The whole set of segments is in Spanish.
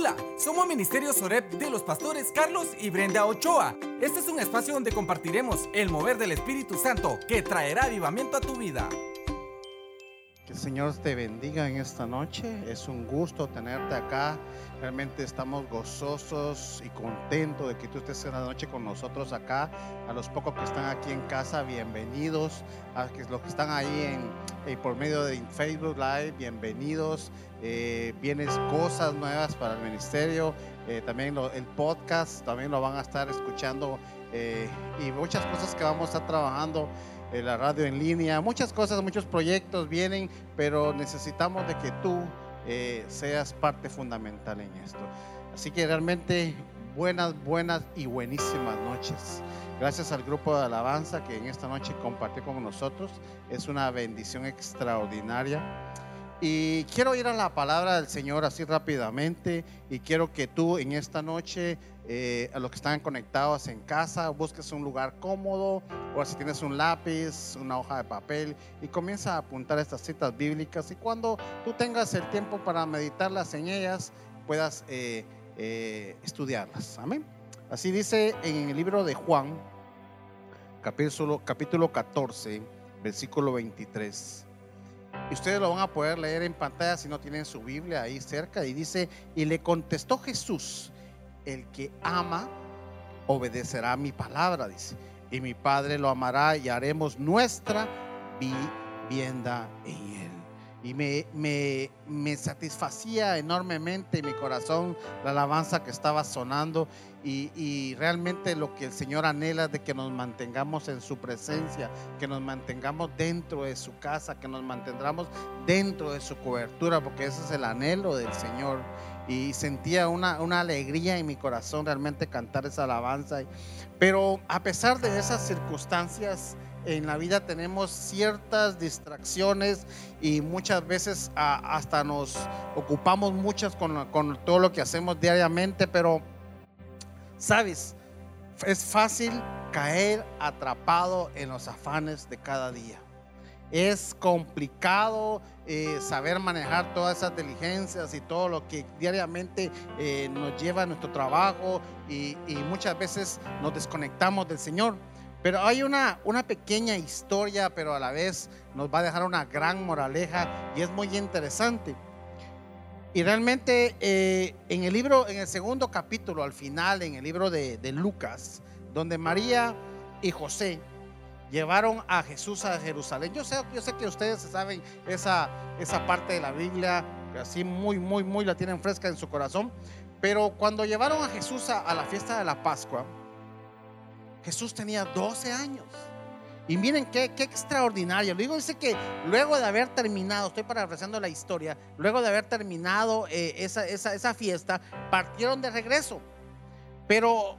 Hola, somos Ministerio Sorep de los pastores Carlos y Brenda Ochoa. Este es un espacio donde compartiremos el mover del Espíritu Santo que traerá avivamiento a tu vida. Que el Señor te bendiga en esta noche. Es un gusto tenerte acá. Realmente estamos gozosos y contentos de que tú estés en la noche con nosotros acá. A los pocos que están aquí en casa, bienvenidos. A los que están ahí en, eh, por medio de Facebook Live, bienvenidos. Eh, vienes cosas nuevas para el ministerio. Eh, también el podcast, también lo van a estar escuchando. y muchas cosas que vamos a estar trabajando la radio en línea, muchas cosas, muchos proyectos vienen, pero necesitamos de que tú eh, seas parte fundamental en esto. Así que realmente buenas, buenas y buenísimas noches. Gracias al grupo de alabanza que en esta noche compartió con nosotros. Es una bendición extraordinaria. Y quiero ir a la palabra del Señor así rápidamente y quiero que tú en esta noche, eh, a los que están conectados en casa, busques un lugar cómodo o si tienes un lápiz, una hoja de papel y comienza a apuntar estas citas bíblicas y cuando tú tengas el tiempo para meditarlas en ellas, puedas eh, eh, estudiarlas. Amén. Así dice en el libro de Juan, capítulo, capítulo 14, versículo 23. Y ustedes lo van a poder leer en pantalla si no tienen su Biblia ahí cerca. Y dice, y le contestó Jesús, el que ama, obedecerá mi palabra, dice. Y mi Padre lo amará y haremos nuestra vivienda en él y me, me, me, satisfacía enormemente mi corazón la alabanza que estaba sonando y, y, realmente lo que el Señor anhela de que nos mantengamos en su presencia, que nos mantengamos dentro de su casa, que nos mantengamos dentro de su cobertura, porque ese es el anhelo del Señor. Y sentía una, una alegría en mi corazón realmente cantar esa alabanza. Pero a pesar de esas circunstancias, en la vida tenemos ciertas distracciones y muchas veces hasta nos ocupamos muchas con, con, todo lo que hacemos diariamente, pero, ¿sabes? Es fácil caer atrapado en los afanes de cada día. Es complicado eh, saber manejar todas esas diligencias y todo lo que diariamente eh, nos lleva a nuestro trabajo y, y muchas veces nos desconectamos del Señor. Pero hay una, una pequeña historia, pero a la vez nos va a dejar una gran moraleja y es muy interesante. Y realmente eh, en el libro, en el segundo capítulo, al final, en el libro de, Lucas, donde María y José llevaron a Jesús a Jerusalén. Yo sé, yo sé que ustedes saben esa, esa parte de la Biblia, así muy, muy, muy la tienen fresca en su corazón. Pero cuando llevaron a Jesús a la fiesta de la Pascua, Jesús tenía 12 años. Y miren qué, extraordinario. Luego dice que luego de haber terminado, estoy parafraseando la historia, luego de haber terminado eh, esa, esa, fiesta, partieron de regreso. Pero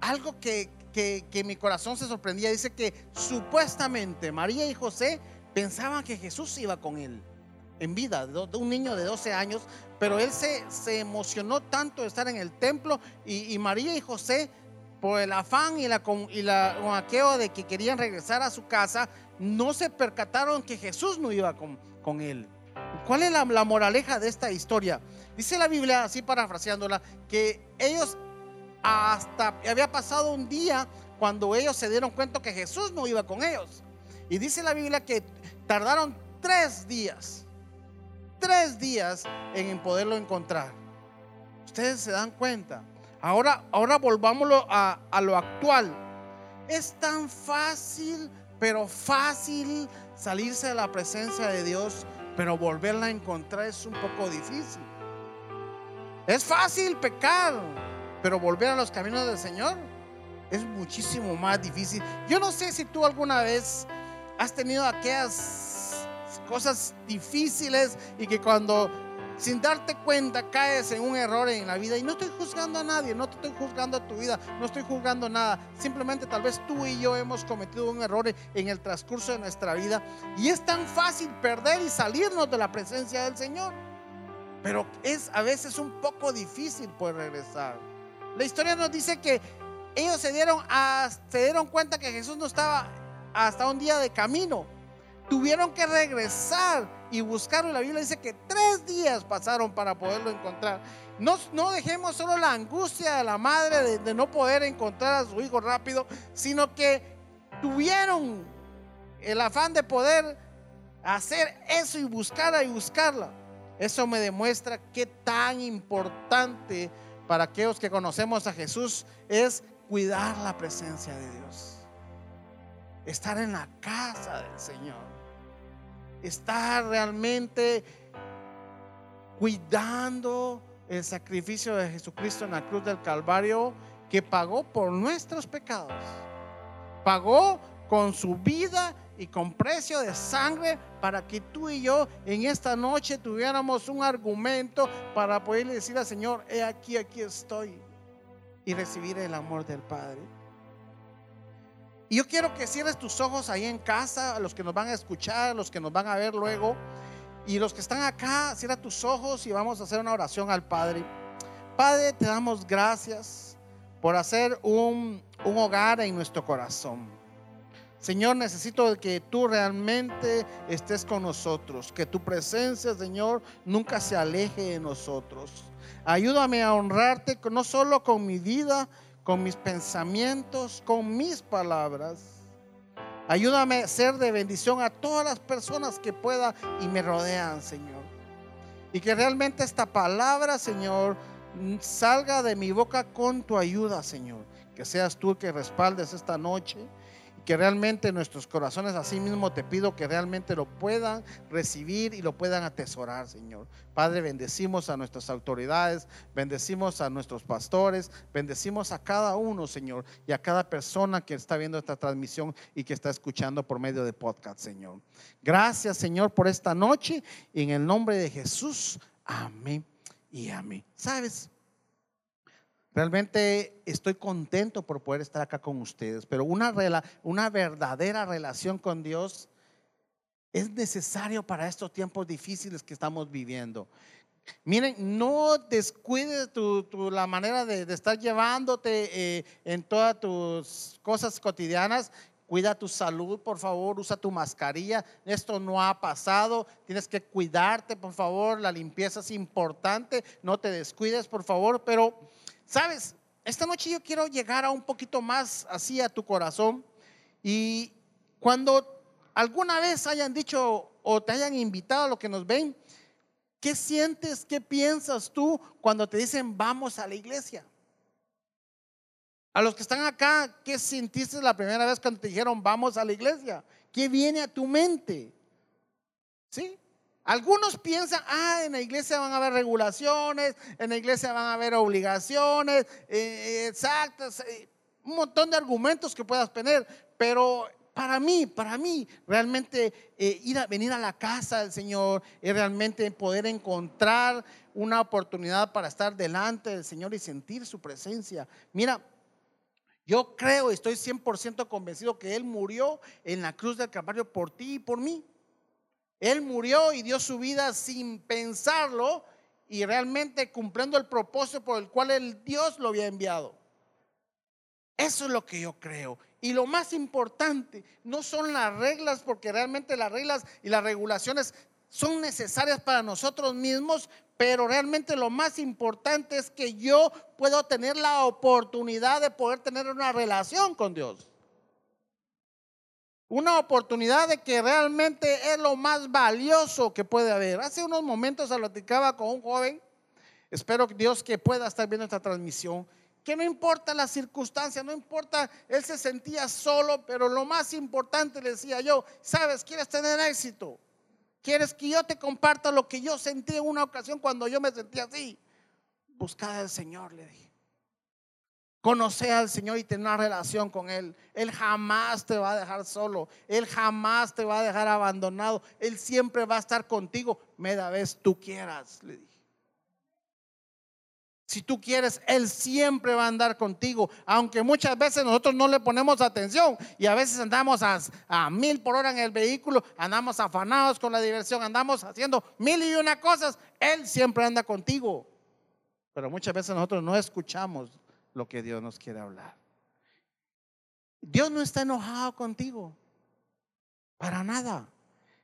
algo que, que, mi corazón se sorprendía, dice que supuestamente María y José pensaban que Jesús iba con él en vida, de un niño de 12 años, pero él se, se emocionó tanto de estar en el templo y María y José por el afán y la, y la de que querían regresar a su casa, no se percataron que Jesús no iba con, con él. ¿Cuál es la, la, moraleja de esta historia? Dice la Biblia, así parafraseándola, que ellos hasta había pasado un día cuando ellos se dieron cuenta que Jesús no iba con ellos. Y dice la Biblia que tardaron tres días, tres días en poderlo encontrar. Ustedes se dan cuenta Ahora, ahora volvámoslo a, lo actual. Es tan fácil, pero fácil salirse de la presencia de Dios, pero volverla a encontrar es un poco difícil. Es fácil pecar, pero volver a los caminos del Señor es muchísimo más difícil. Yo no sé si tú alguna vez has tenido aquellas cosas difíciles y que cuando sin darte cuenta caes en un error en la vida. Y no estoy juzgando a nadie, no te estoy juzgando a tu vida, no estoy juzgando nada. Simplemente tal vez tú y yo hemos cometido un error en el transcurso de nuestra vida. Y es tan fácil perder y salirnos de la presencia del Señor. Pero es a veces un poco difícil poder regresar. La historia nos dice que ellos se dieron, se dieron cuenta que Jesús no estaba hasta un día de camino. Tuvieron que regresar y buscarlo. La Biblia dice que tres días pasaron para poderlo encontrar. No, no dejemos solo la angustia de la madre de, de no poder encontrar a su hijo rápido, sino que tuvieron el afán de poder hacer eso y buscarla y buscarla. Eso me demuestra qué tan importante para aquellos que conocemos a Jesús es cuidar la presencia de Dios. Estar en la casa del Señor. Estar realmente cuidando el sacrificio de Jesucristo en la cruz del Calvario que pagó por nuestros pecados. Pagó con su vida y con precio de sangre para que tú y yo en esta noche tuviéramos un argumento para poderle decir al Señor, he aquí, aquí estoy y recibir el amor del Padre. Y yo quiero que cierres tus ojos ahí en casa, a los que nos van a escuchar, a los que nos van a ver luego, y los que están acá, cierra tus ojos y vamos a hacer una oración al Padre. Padre, te damos gracias por hacer un, un hogar en nuestro corazón. Señor, necesito que tú realmente estés con nosotros, que tu presencia, Señor, nunca se aleje de nosotros. Ayúdame a honrarte no solo con mi vida, con mis pensamientos, con mis palabras. Ayúdame a ser de bendición a todas las personas que pueda y me rodean, Señor. Y que realmente esta palabra, Señor, salga de mi boca con tu ayuda, Señor. Que seas tú que respaldes esta noche que realmente nuestros corazones, así mismo te pido que realmente lo puedan recibir y lo puedan atesorar, Señor. Padre, bendecimos a nuestras autoridades, bendecimos a nuestros pastores, bendecimos a cada uno, Señor, y a cada persona que está viendo esta transmisión y que está escuchando por medio de podcast, Señor. Gracias, Señor, por esta noche y en el nombre de Jesús. Amén y amén. ¿Sabes? Realmente estoy contento por poder estar acá con ustedes, pero una, una verdadera relación con Dios es necesario para estos tiempos difíciles que estamos viviendo. Miren, no descuides tu, la manera de, estar llevándote eh, en todas tus cosas cotidianas. Cuida tu salud, por favor, usa tu mascarilla. Esto no ha pasado. Tienes que cuidarte, por favor. La limpieza es importante. No te descuides, por favor. Pero Sabes, esta noche yo quiero llegar a un poquito más así a tu corazón y cuando alguna vez hayan dicho o te hayan invitado a lo que nos ven, ¿qué sientes, qué piensas tú cuando te dicen vamos a la iglesia? A los que están acá, ¿qué sentiste la primera vez cuando te dijeron vamos a la iglesia? ¿Qué viene a tu mente? ¿Sí? Algunos piensan, ah, en la iglesia van a haber regulaciones, en la iglesia van a haber obligaciones, eh, exactas, eh, un montón de argumentos que puedas tener, pero para mí, para mí, realmente eh, ir a venir a la casa del Señor es realmente poder encontrar una oportunidad para estar delante del Señor y sentir su presencia. Mira, yo creo, estoy 100% convencido que Él murió en la cruz del Calvario por ti y por mí. Él murió y dio su vida sin pensarlo y realmente cumpliendo el propósito por el cual el Dios lo había enviado. Eso es lo que yo creo. Y lo más importante no son las reglas, porque realmente las reglas y las regulaciones son necesarias para nosotros mismos, pero realmente lo más importante es que yo puedo tener la oportunidad de poder tener una relación con Dios una oportunidad de que realmente es lo más valioso que puede haber. Hace unos momentos platicaba con un joven, espero Dios que pueda estar viendo esta transmisión, que no importa la circunstancia, no importa, él se sentía solo, pero lo más importante le decía yo, sabes, quieres tener éxito, quieres que yo te comparta lo que yo sentí en una ocasión cuando yo me sentía así, buscad al Señor, le dije. Conocer al Señor y tener una relación con Él. Él jamás te va a dejar solo. Él jamás te va a dejar abandonado. Él siempre va a estar contigo. Media vez tú quieras, le dije. Si tú quieres, Él siempre va a andar contigo. Aunque muchas veces nosotros no le ponemos atención y a veces andamos a, a, mil por hora en el vehículo, andamos afanados con la diversión, andamos haciendo mil y una cosas. Él siempre anda contigo. Pero muchas veces nosotros no escuchamos lo que Dios nos quiere hablar. Dios no está enojado contigo. Para nada.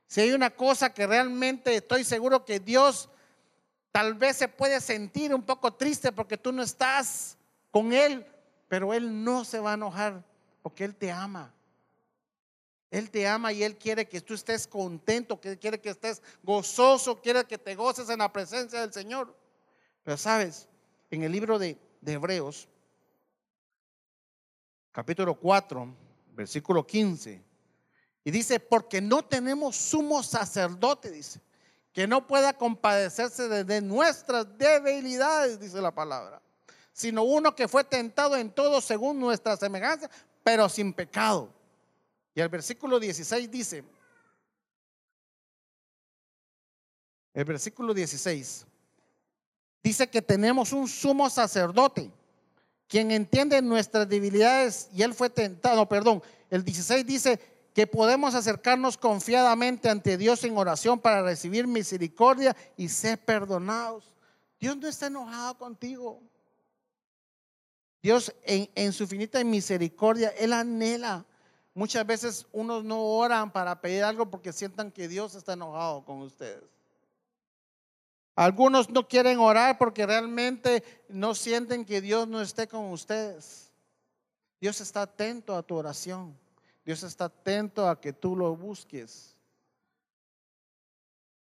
Si hay una cosa que realmente estoy seguro que Dios tal vez se puede sentir un poco triste porque tú no estás con Él, pero Él no se va a enojar porque Él te ama. Él te ama y Él quiere que tú estés contento, que quiere que estés gozoso, quiere que te goces en la presencia del Señor. Pero sabes, en el libro de, de Hebreos, capítulo 4, versículo 15, y dice, porque no tenemos sumo sacerdote, dice, que no pueda compadecerse de, nuestras debilidades, dice la palabra, sino uno que fue tentado en todo según nuestra semejanza, pero sin pecado. Y el versículo 16 dice, el versículo 16, dice que tenemos un sumo sacerdote, quien entiende nuestras debilidades y él fue tentado, perdón, el 16 dice que podemos acercarnos confiadamente ante Dios en oración para recibir misericordia y ser perdonados. Dios no está enojado contigo. Dios en, en su finita misericordia, Él anhela. Muchas veces unos no oran para pedir algo porque sientan que Dios está enojado con ustedes. Algunos no quieren orar porque realmente no sienten que Dios no esté con ustedes. Dios está atento a tu oración. Dios está atento a que tú lo busques.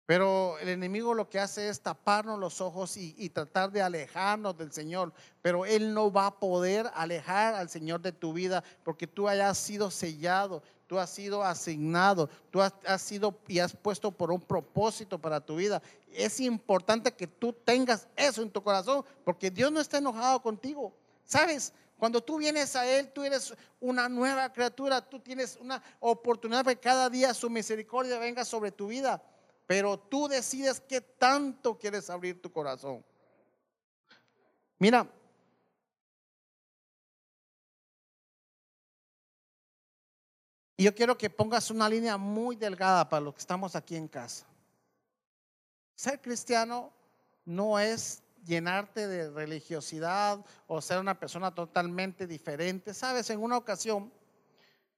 Pero el enemigo lo que hace es taparnos los ojos y, tratar de alejarnos del Señor. Pero Él no va a poder alejar al Señor de tu vida porque tú hayas sido sellado, tú has sido asignado, tú has, sido y has puesto por un propósito para tu vida. Es importante que tú tengas eso en tu corazón porque Dios no está enojado contigo. ¿Sabes? Cuando tú vienes a Él, tú eres una nueva criatura, tú tienes una oportunidad de que cada día su misericordia venga sobre tu vida, pero tú decides qué tanto quieres abrir tu corazón. Mira, yo quiero que pongas una línea muy delgada para los que estamos aquí en casa. Ser cristiano no es llenarte de religiosidad o ser una persona totalmente diferente. Sabes, en una ocasión,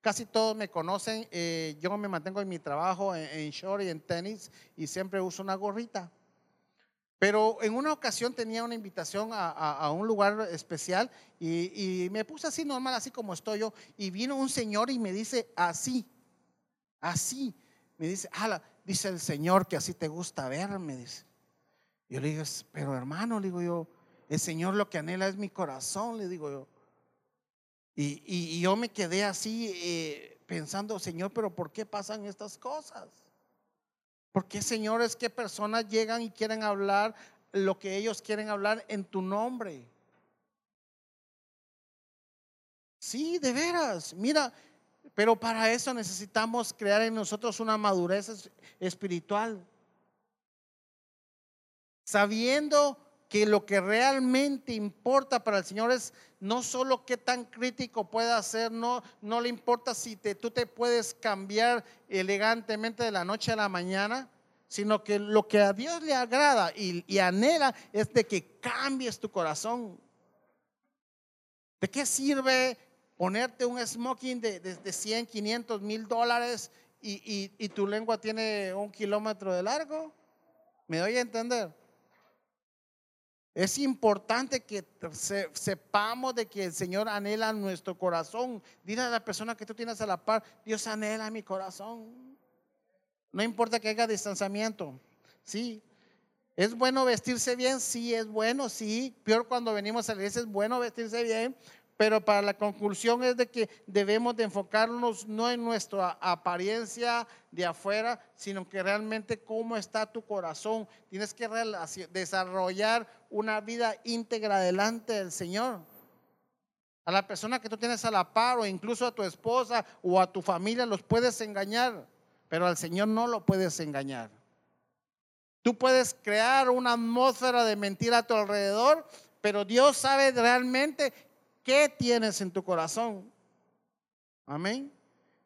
casi todos me conocen, eh, yo me mantengo en mi trabajo en, short y en tenis y siempre uso una gorrita. Pero en una ocasión tenía una invitación a, un lugar especial y, me puse así normal, así como estoy yo, y vino un señor y me dice así, así, me dice, ala, dice el Señor que así te gusta verme, dice. Yo le digo, pero hermano, le digo yo, el Señor lo que anhela es mi corazón, le digo yo. Y, yo me quedé así eh, pensando, Señor, pero ¿por qué pasan estas cosas? ¿Por qué, Señor, es que personas llegan y quieren hablar lo que ellos quieren hablar en tu nombre? Sí, de veras. Mira, pero para eso necesitamos crear en nosotros una madurez espiritual sabiendo que lo que realmente importa para el Señor es no solo qué tan crítico pueda ser, no, no le importa si te, tú te puedes cambiar elegantemente de la noche a la mañana, sino que lo que a Dios le agrada y, anhela es de que cambies tu corazón. ¿De qué sirve ponerte un smoking de, de, 100, 500, mil dólares y, y tu lengua tiene un kilómetro de largo? ¿Me doy a entender? Es importante que sepamos de que el Señor anhela nuestro corazón. Dile a la persona que tú tienes a la par, Dios anhela mi corazón. No importa que haya distanciamiento. Sí. ¿Es bueno vestirse bien? Sí, es bueno, sí. Peor cuando venimos a la iglesia es bueno vestirse bien, pero para la conclusión es de que debemos de enfocarnos no en nuestra apariencia de afuera, sino que realmente cómo está tu corazón. Tienes que desarrollar una vida íntegra delante del Señor. A la persona que tú tienes a la par o incluso a tu esposa o a tu familia los puedes engañar, pero al Señor no lo puedes engañar. Tú puedes crear una atmósfera de mentira a tu alrededor, pero Dios sabe realmente qué tienes en tu corazón. Amén.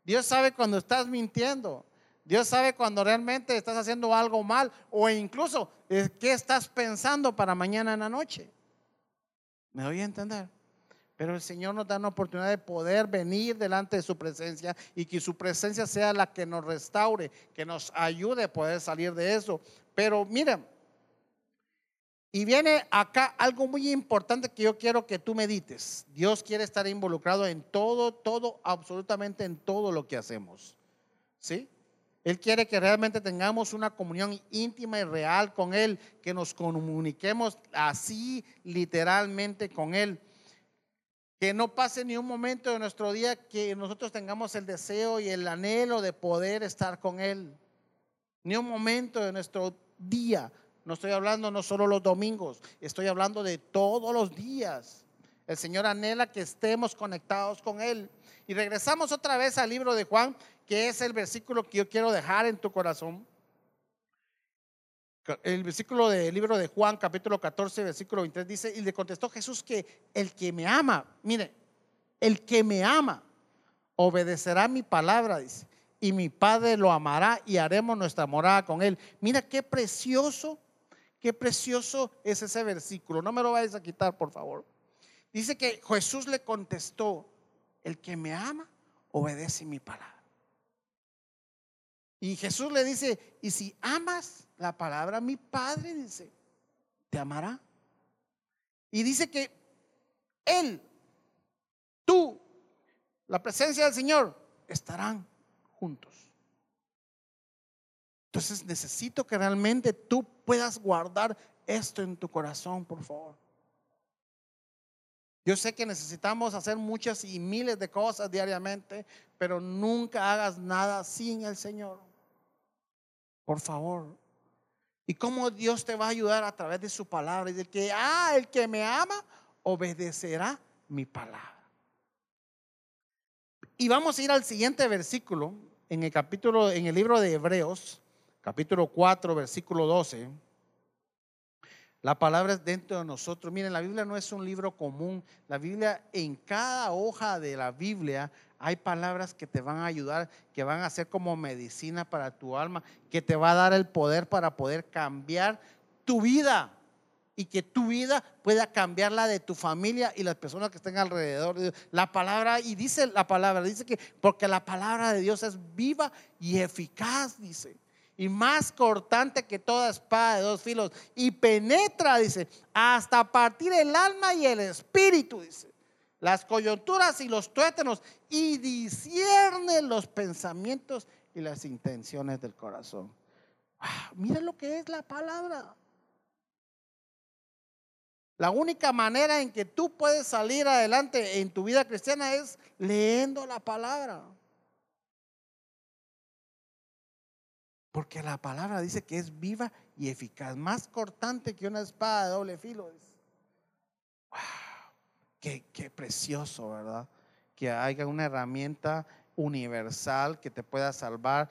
Dios sabe cuando estás mintiendo. Dios sabe cuando realmente estás haciendo algo mal o incluso eh, qué estás pensando para mañana en la noche. ¿Me doy a entender? Pero el Señor nos da una oportunidad de poder venir delante de su presencia y que su presencia sea la que nos restaure, que nos ayude a poder salir de eso. Pero miren, y viene acá algo muy importante que yo quiero que tú medites. Dios quiere estar involucrado en todo, todo, absolutamente en todo lo que hacemos. ¿Sí? Él quiere que realmente tengamos una comunión íntima y real con Él, que nos comuniquemos así literalmente con Él. Que no pase ni un momento de nuestro día que nosotros tengamos el deseo y el anhelo de poder estar con Él. Ni un momento de nuestro día. No estoy hablando no solo los domingos, estoy hablando de todos los días. El Señor anhela que estemos conectados con Él. Y regresamos otra vez al libro de Juan, que es el versículo que yo quiero dejar en tu corazón el versículo del libro de Juan, capítulo 14, versículo 23, dice, y le contestó Jesús que el que me ama, mire, el que me ama, obedecerá mi palabra, dice, y mi Padre lo amará y haremos nuestra morada con él. Mira qué precioso, qué precioso es ese versículo. No me lo vayas a quitar, por favor. Dice que Jesús le contestó, el que me ama, obedece mi palabra. Y Jesús le dice, y si amas la palabra, mi Padre dice, te amará. Y dice que Él, tú, la presencia del Señor, estarán juntos. Entonces necesito que realmente tú puedas guardar esto en tu corazón, por favor. Yo sé que necesitamos hacer muchas y miles de cosas diariamente, pero nunca hagas nada sin el Señor. Por favor. ¿Y cómo Dios te va a ayudar a través de su palabra? Y de que, ah, el que me ama, obedecerá mi palabra. Y vamos a ir al siguiente versículo, en el capítulo, en el libro de Hebreos, capítulo 4, versículo 12. La palabra es dentro de nosotros. Miren, la Biblia no es un libro común. La Biblia, en cada hoja de la Biblia hay palabras que te van a ayudar, que van a ser como medicina para tu alma, que te va a dar el poder para poder cambiar tu vida y que tu vida pueda cambiar la de tu familia y las personas que estén alrededor. La palabra, y dice la palabra, dice que porque la palabra de Dios es viva y eficaz, dice, y más cortante que toda espada de dos filos, y penetra, dice, hasta partir el alma y el espíritu, dice las coyunturas y los tuétanos y discierne los pensamientos y las intenciones del corazón. Ah, mira lo que es la palabra. La única manera en que tú puedes salir adelante en tu vida cristiana es leyendo la palabra. Porque la palabra dice que es viva y eficaz, más cortante que una espada de doble filo. Qué, precioso, ¿verdad? Que haya una herramienta universal que te pueda salvar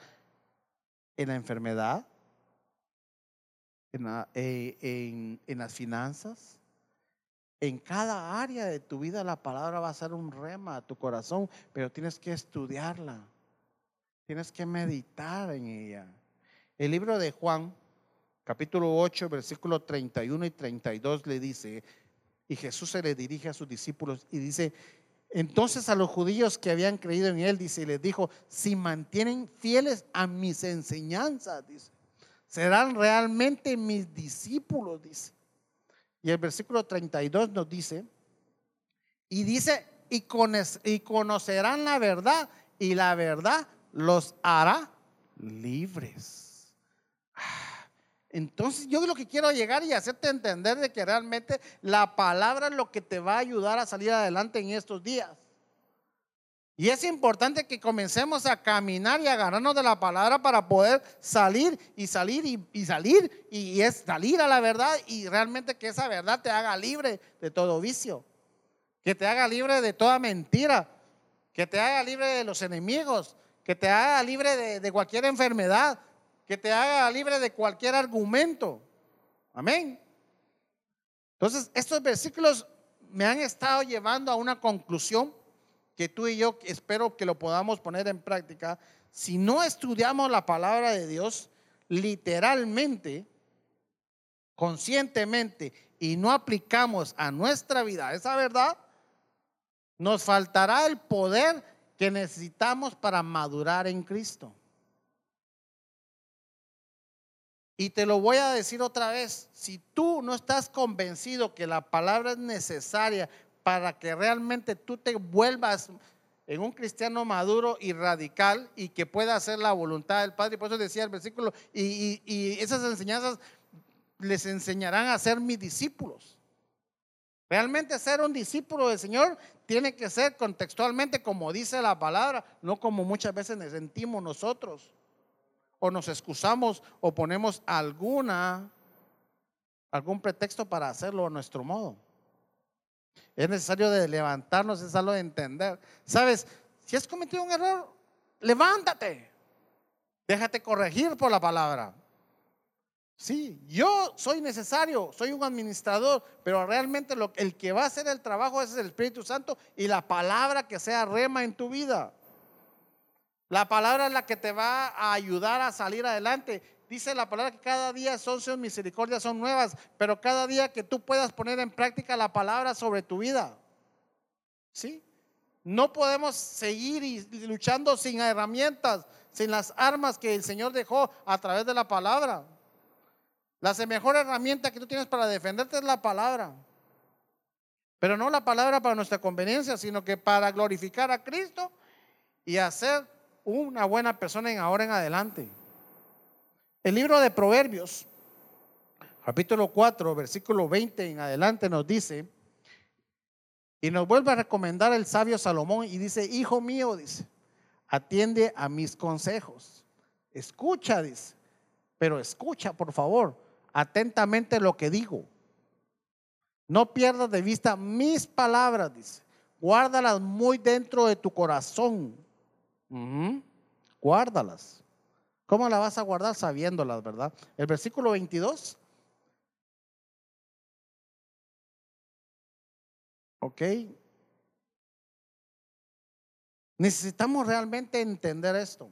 en la enfermedad, en, eh, en, las finanzas. En cada área de tu vida la palabra va a ser un rema a tu corazón, pero tienes que estudiarla. Tienes que meditar en ella. El libro de Juan, capítulo 8, versículos 31 y 32 le dice, y Jesús se le dirige a sus discípulos y dice, entonces a los judíos que habían creído en él, dice, y les dijo, si mantienen fieles a mis enseñanzas, dice, serán realmente mis discípulos, dice. Y el versículo 32 nos dice, y dice, y conocerán la verdad, y la verdad los hará libres. Entonces yo lo que quiero llegar y hacerte entender de que realmente la palabra es lo que te va a ayudar a salir adelante en estos días. Y es importante que comencemos a caminar y agarrarnos de la palabra para poder salir y salir y, salir y es salir a la verdad y realmente que esa verdad te haga libre de todo vicio, que te haga libre de toda mentira, que te haga libre de los enemigos, que te haga libre de cualquier enfermedad, que te haga libre de cualquier argumento. Amén. Entonces, estos versículos me han estado llevando a una conclusión que tú y yo espero que lo podamos poner en práctica. Si no estudiamos la palabra de Dios literalmente, conscientemente, y no aplicamos a nuestra vida esa verdad, Nos faltará el poder que necesitamos para madurar en Cristo. Y te lo voy a decir otra vez, si tú no estás convencido que la palabra es necesaria para que realmente tú te vuelvas en un cristiano maduro y radical y que pueda hacer la voluntad del Padre, por eso decía el versículo, y, y esas enseñanzas les enseñarán a ser mis discípulos. Realmente ser un discípulo del Señor tiene que ser contextualmente como dice la palabra, no como muchas veces nos sentimos nosotros. O nos excusamos o ponemos alguna algún pretexto para hacerlo a nuestro modo. Es necesario de levantarnos, es algo de entender. Sabes, si has cometido un error, levántate. Déjate corregir por la palabra. Sí, yo soy necesario, soy un administrador, pero realmente lo, el que va a hacer el trabajo es el Espíritu Santo y la palabra que sea rema en tu vida. La palabra es la que te va a ayudar a salir adelante. Dice la palabra que cada día son sus misericordias, son nuevas, pero cada día que tú puedas poner en práctica la palabra sobre tu vida. ¿Sí? No podemos seguir luchando sin herramientas, sin las armas que el Señor dejó a través de la palabra. La mejor herramienta que tú tienes para defenderte es la palabra. Pero no la palabra para nuestra conveniencia, sino que para glorificar a Cristo y hacer una buena persona en ahora en adelante. El libro de Proverbios, capítulo 4, versículo 20 en adelante nos dice, y nos vuelve a recomendar el sabio Salomón y dice, hijo mío, dice, atiende a mis consejos. Escucha, dice, pero escucha, por favor atentamente lo que digo. No pierdas de vista mis palabras, dice. Guárdalas muy dentro de tu corazón. Guárdalas. ¿Cómo las vas a guardar? Sabiéndolas, ¿verdad? El versículo 22. ¿Ok? Necesitamos realmente entender esto.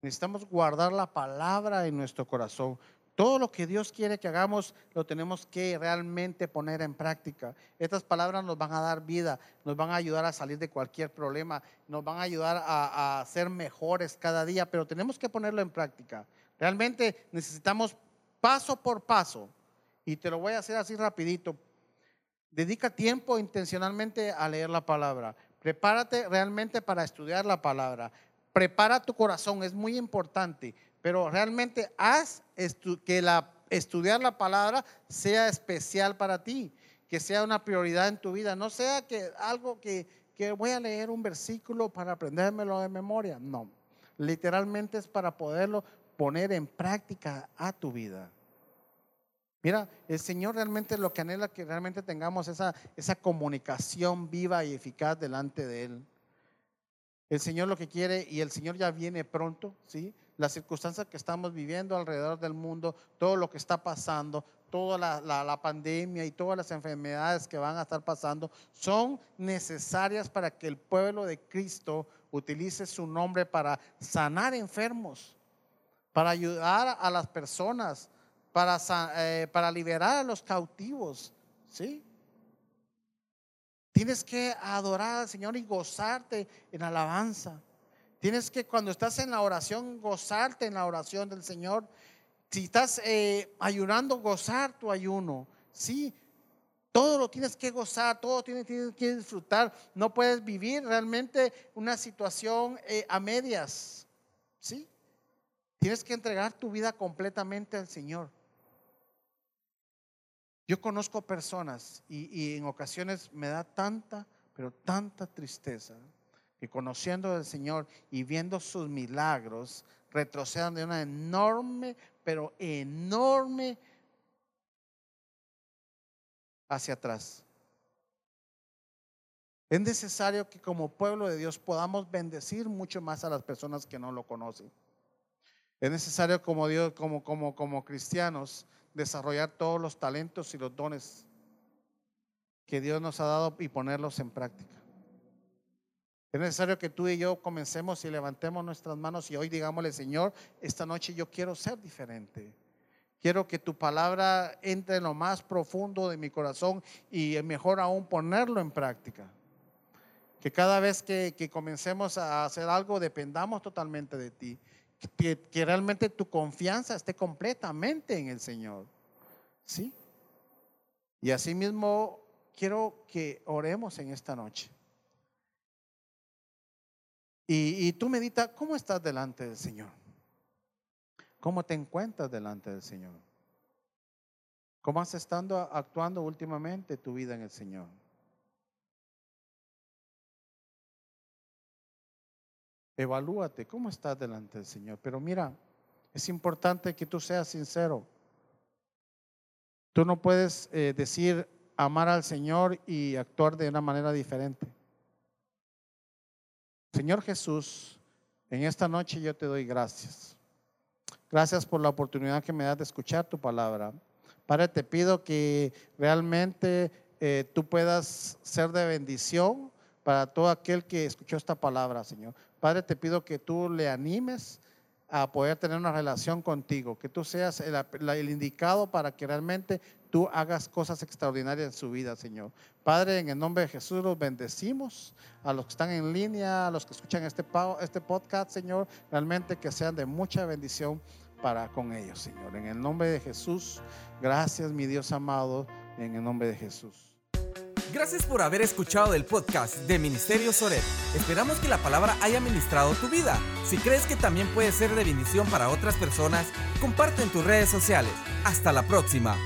Necesitamos guardar la palabra en nuestro corazón. Todo lo que Dios quiere que hagamos lo tenemos que realmente poner en práctica. Estas palabras nos van a dar vida, nos van a ayudar a salir de cualquier problema, nos van a ayudar a, a ser mejores cada día, pero tenemos que ponerlo en práctica. Realmente necesitamos paso por paso, y te lo voy a hacer así rapidito. Dedica tiempo intencionalmente a leer la palabra. Prepárate realmente para estudiar la palabra prepara tu corazón, es muy importante, pero realmente haz que la, estudiar la palabra sea especial para ti, que sea una prioridad en tu vida, no sea que algo que, que voy a leer un versículo para aprendérmelo de memoria, no, literalmente es para poderlo poner en práctica a tu vida. Mira, el Señor realmente lo que anhela que realmente tengamos esa, esa comunicación viva y eficaz delante de Él. El Señor lo que quiere, y el Señor ya viene pronto, ¿sí? Las circunstancias que estamos viviendo alrededor del mundo, todo lo que está pasando, toda la, pandemia y todas las enfermedades que van a estar pasando, son necesarias para que el pueblo de Cristo utilice su nombre para sanar enfermos, para ayudar a las personas, para, eh, liberar a los cautivos, ¿sí? Tienes que adorar al Señor y gozarte en alabanza. Tienes que cuando estás en la oración, gozarte en la oración del Señor. Si estás eh, ayunando, gozar tu ayuno. Sí, todo lo tienes que gozar, todo tienes, que disfrutar. No puedes vivir realmente una situación eh, a medias. Sí, tienes que entregar tu vida completamente al Señor. Yo conozco personas y, en ocasiones me da tanta, pero tanta tristeza que conociendo al Señor y viendo sus milagros, retrocedan de una enorme, pero enorme hacia atrás. Es necesario que como pueblo de Dios podamos bendecir mucho más a las personas que no lo conocen. Es necesario como Dios, como, como, como cristianos, desarrollar todos los talentos y los dones que Dios nos ha dado y ponerlos en práctica. Es necesario que tú y yo comencemos y levantemos nuestras manos y hoy digámosle, Señor, esta noche yo quiero ser diferente. Quiero que tu palabra entre en lo más profundo de mi corazón y mejor aún ponerlo en práctica. Que cada vez que, comencemos a hacer algo dependamos totalmente de ti. Que, que, realmente tu confianza esté completamente en el Señor. ¿Sí? Y asimismo quiero que oremos en esta noche. Y, tú medita, ¿cómo estás delante del Señor? ¿Cómo te encuentras delante del Señor? ¿Cómo has estado actuando últimamente tu vida en el Señor? Evalúate, ¿cómo estás delante del Señor? Pero mira, es importante que tú seas sincero. Tú no puedes eh, decir amar al Señor y actuar de una manera diferente. Señor Jesús, en esta noche yo te doy gracias. Gracias por la oportunidad que me das de escuchar tu palabra. Padre, te pido que realmente eh, tú puedas ser de bendición para todo aquel que escuchó esta palabra, Señor. Padre, te pido que tú le animes a poder tener una relación contigo, que tú seas el, el, indicado para que realmente tú hagas cosas extraordinarias en su vida, Señor. Padre, en el nombre de Jesús los bendecimos, a los que están en línea, a los que escuchan este, este podcast, Señor, realmente que sean de mucha bendición para con ellos, Señor. En el nombre de Jesús, gracias, mi Dios amado, en el nombre de Jesús. Gracias por haber escuchado el podcast de Ministerio Soret. Esperamos que la palabra haya ministrado tu vida. Si crees que también puede ser de bendición para otras personas, comparte en tus redes sociales. Hasta la próxima.